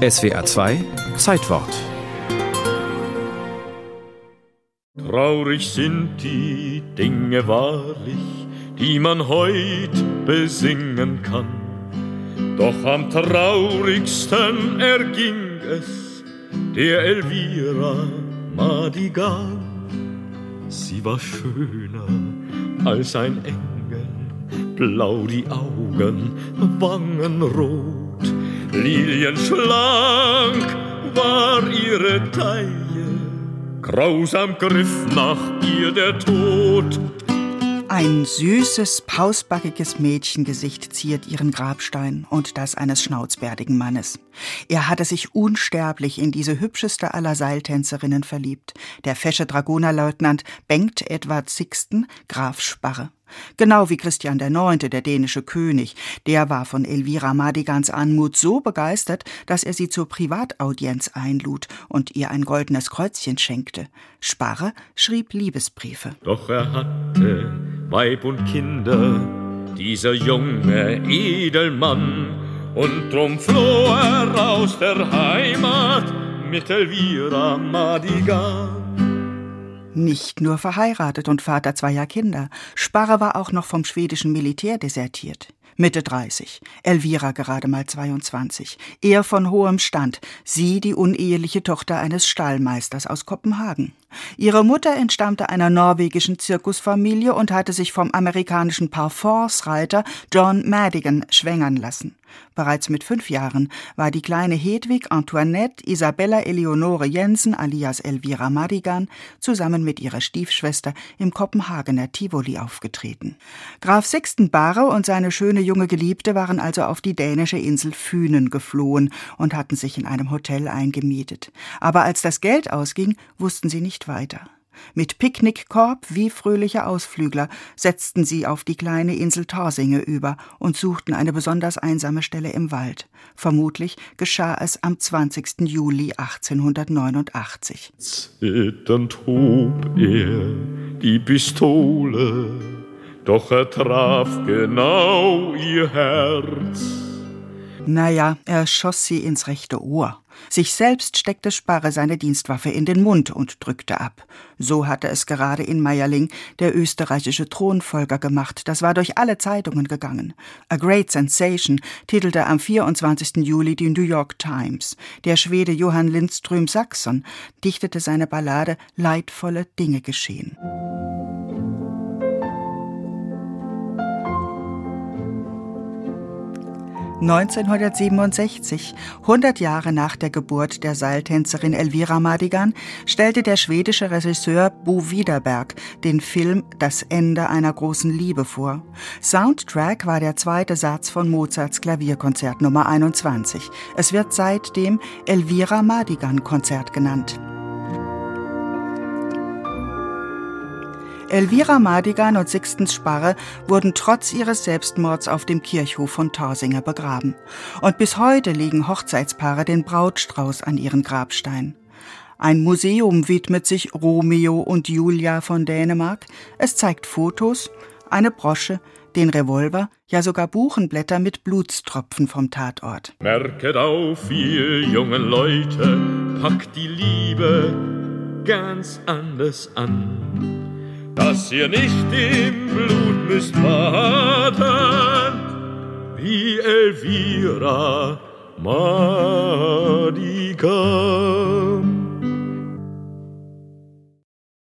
SWA 2 Zeitwort Traurig sind die Dinge wahrlich, die man heut besingen kann. Doch am traurigsten erging es der Elvira Madigan. Sie war schöner als ein Engel, blau die Augen, Wangen rot, lilienschlank war ihre Taille, grausam griff nach ihr der Tod. Ein süßes, pausbackiges Mädchengesicht ziert ihren Grabstein und das eines schnauzbärtigen Mannes. Er hatte sich unsterblich in diese hübscheste aller Seiltänzerinnen verliebt, der fesche Dragonerleutnant Bengt Edward Sixten, Graf Sparre. Genau wie Christian IX., der dänische König. Der war von Elvira Madigans Anmut so begeistert, dass er sie zur Privataudienz einlud und ihr ein goldenes Kreuzchen schenkte. Sparre schrieb Liebesbriefe. Doch er hatte Weib und Kinder, dieser junge Edelmann, und drum floh er aus der Heimat mit Elvira Madigan. Nicht nur verheiratet und Vater zweier Kinder. Sparre war auch noch vom schwedischen Militär desertiert. Mitte 30, Elvira gerade mal 22, er von hohem Stand, sie die uneheliche Tochter eines Stallmeisters aus Kopenhagen. Ihre Mutter entstammte einer norwegischen Zirkusfamilie und hatte sich vom amerikanischen Parforce-Reiter John Madigan schwängern lassen. Bereits mit fünf Jahren war die kleine Hedwig Antoinette Isabella Eleonore Jensen alias Elvira Madigan zusammen mit ihrer Stiefschwester im Kopenhagener Tivoli aufgetreten. Graf Sixten Barre und seine schöne junge Geliebte waren also auf die dänische Insel Fünen geflohen und hatten sich in einem Hotel eingemietet. Aber als das Geld ausging, wussten sie nicht weiter. Mit Picknickkorb wie fröhliche Ausflügler setzten sie auf die kleine Insel Torsinge über und suchten eine besonders einsame Stelle im Wald. Vermutlich geschah es am 20. Juli 1889. Zitternd hob er die Pistole, doch er traf genau ihr Herz. Naja, er schoss sie ins rechte Ohr. Sich selbst steckte Sparre seine Dienstwaffe in den Mund und drückte ab. So hatte es gerade in Meierling der österreichische Thronfolger gemacht. Das war durch alle Zeitungen gegangen. A Great Sensation titelte am 24. Juli die New York Times. Der Schwede Johann Lindström Saxon dichtete seine Ballade Leidvolle Dinge geschehen. 1967, 100 Jahre nach der Geburt der Seiltänzerin Elvira Madigan, stellte der schwedische Regisseur Bo Widerberg den Film Das Ende einer großen Liebe vor. Soundtrack war der zweite Satz von Mozarts Klavierkonzert Nummer 21. Es wird seitdem Elvira Madigan Konzert genannt. Elvira Madigan und Sixten Sparre wurden trotz ihres Selbstmords auf dem Kirchhof von Torsinger begraben. Und bis heute legen Hochzeitspaare den Brautstrauß an ihren Grabstein. Ein Museum widmet sich Romeo und Julia von Dänemark. Es zeigt Fotos, eine Brosche, den Revolver, ja sogar Buchenblätter mit Blutstropfen vom Tatort. Merket auf, ihr jungen Leute, packt die Liebe ganz anders an dass ihr nicht im Blut müsst baden, wie Elvira Madigan.